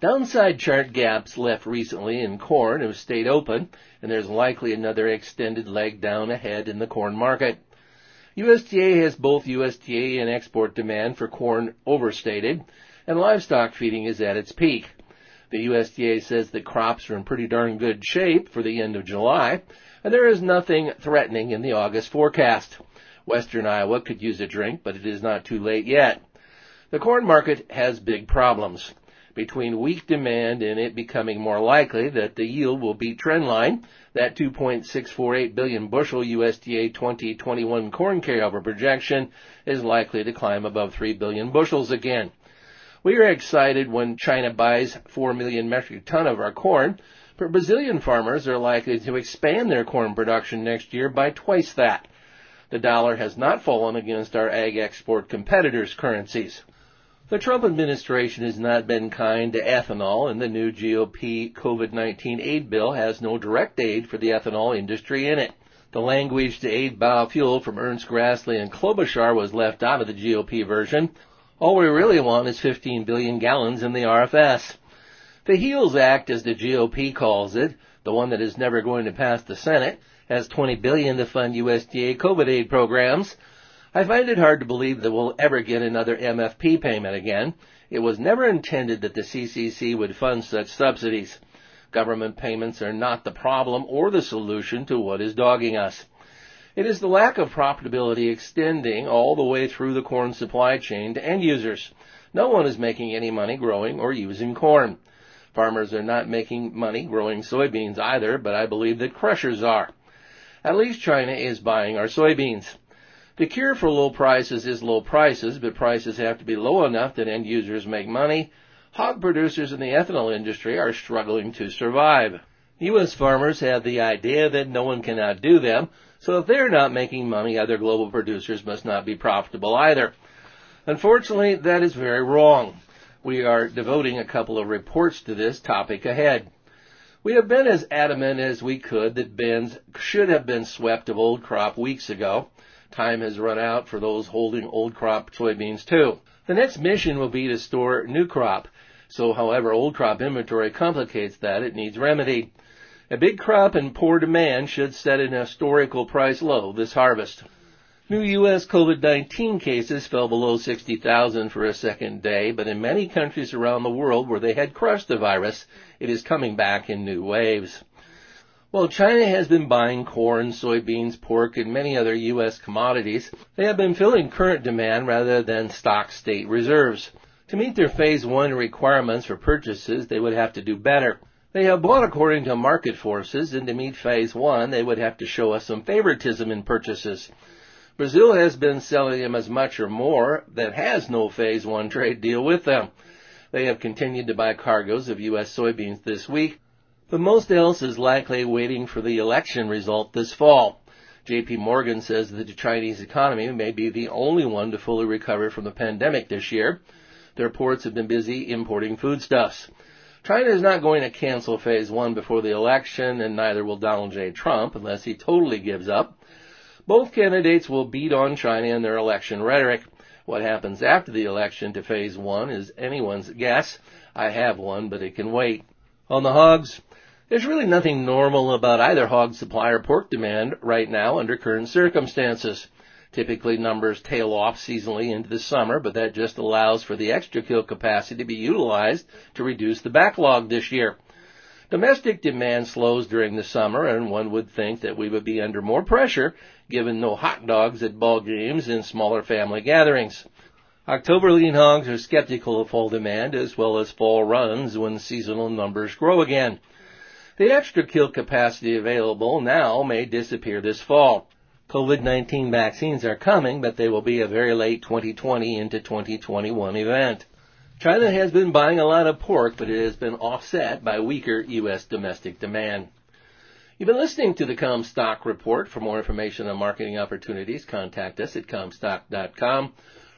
downside chart gaps left recently in corn have stayed open, and there's likely another extended leg down ahead in the corn market. USDA has both USDA and export demand for corn overstated, and livestock feeding is at its peak. The USDA says that crops are in pretty darn good shape for the end of July, and there is nothing threatening in the August forecast. Western Iowa could use a drink, but it is not too late yet. The corn market has big problems. Between weak demand and it becoming more likely that the yield will beat trendline, that 2.648 billion bushel USDA 2021 corn carryover projection is likely to climb above 3 billion bushels again. We are excited when China buys 4 million metric ton of our corn, but Brazilian farmers are likely to expand their corn production next year by twice that. The dollar has not fallen against our ag export competitors' currencies. The Trump administration has not been kind to ethanol, and the new GOP COVID-19 aid bill has no direct aid for the ethanol industry in it. The language to aid biofuel from Ernst Grassley and Klobuchar was left out of the GOP version. All we really want is 15 billion gallons in the RFS. The HEALS Act, as the GOP calls it, the one that is never going to pass the Senate, has 20 billion to fund USDA COVID aid programs. I find it hard to believe that we'll ever get another MFP payment again. It was never intended that the CCC would fund such subsidies. Government payments are not the problem or the solution to what is dogging us. It is the lack of profitability extending all the way through the corn supply chain to end users. No one is making any money growing or using corn. Farmers are not making money growing soybeans either, but I believe that crushers are. At least China is buying our soybeans. The cure for low prices is low prices, but prices have to be low enough that end users make money. Hog producers in the ethanol industry are struggling to survive. U.S. farmers have the idea that no one can outdo them, so if they're not making money, other global producers must not be profitable either. Unfortunately, that is very wrong. We are devoting a couple of reports to this topic ahead. We have been as adamant as we could that bins should have been swept of old crop weeks ago. Time has run out for those holding old crop soybeans too. The next mission will be to store new crop. So however old crop inventory complicates that, it needs remedy. A big crop and poor demand should set an historical price low this harvest. New U.S. COVID-19 cases fell below 60,000 for a second day, but in many countries around the world where they had crushed the virus, it is coming back in new waves. While China has been buying corn, soybeans, pork, and many other U.S. commodities, they have been filling current demand rather than stock state reserves. To meet their phase one requirements for purchases, they would have to do better. They have bought according to market forces, and to meet phase one, they would have to show us some favoritism in purchases. Brazil has been selling them as much or more that has no phase one trade deal with them. They have continued to buy cargoes of U.S. soybeans this week, but most else is likely waiting for the election result this fall. JP Morgan says that the Chinese economy may be the only one to fully recover from the pandemic this year. Their ports have been busy importing foodstuffs. China is not going to cancel phase one before the election, and neither will Donald J. Trump unless he totally gives up. Both candidates will beat on China in their election rhetoric. What happens after the election to phase one is anyone's guess. I have one, but it can wait. On the hogs, there's really nothing normal about either hog supply or pork demand right now under current circumstances. Typically numbers tail off seasonally into the summer, but that just allows for the extra kill capacity to be utilized to reduce the backlog this year. Domestic demand slows during the summer, and one would think that we would be under more pressure given no hot dogs at ball games and smaller family gatherings. October lean hogs are skeptical of fall demand as well as fall runs when seasonal numbers grow again. The extra kill capacity available now may disappear this fall. COVID-19 vaccines are coming, but they will be a very late 2020 into 2021 event. China has been buying a lot of pork, but it has been offset by weaker U.S. domestic demand. You've been listening to the Commstock Report. For more information on marketing opportunities, contact us at commstock.com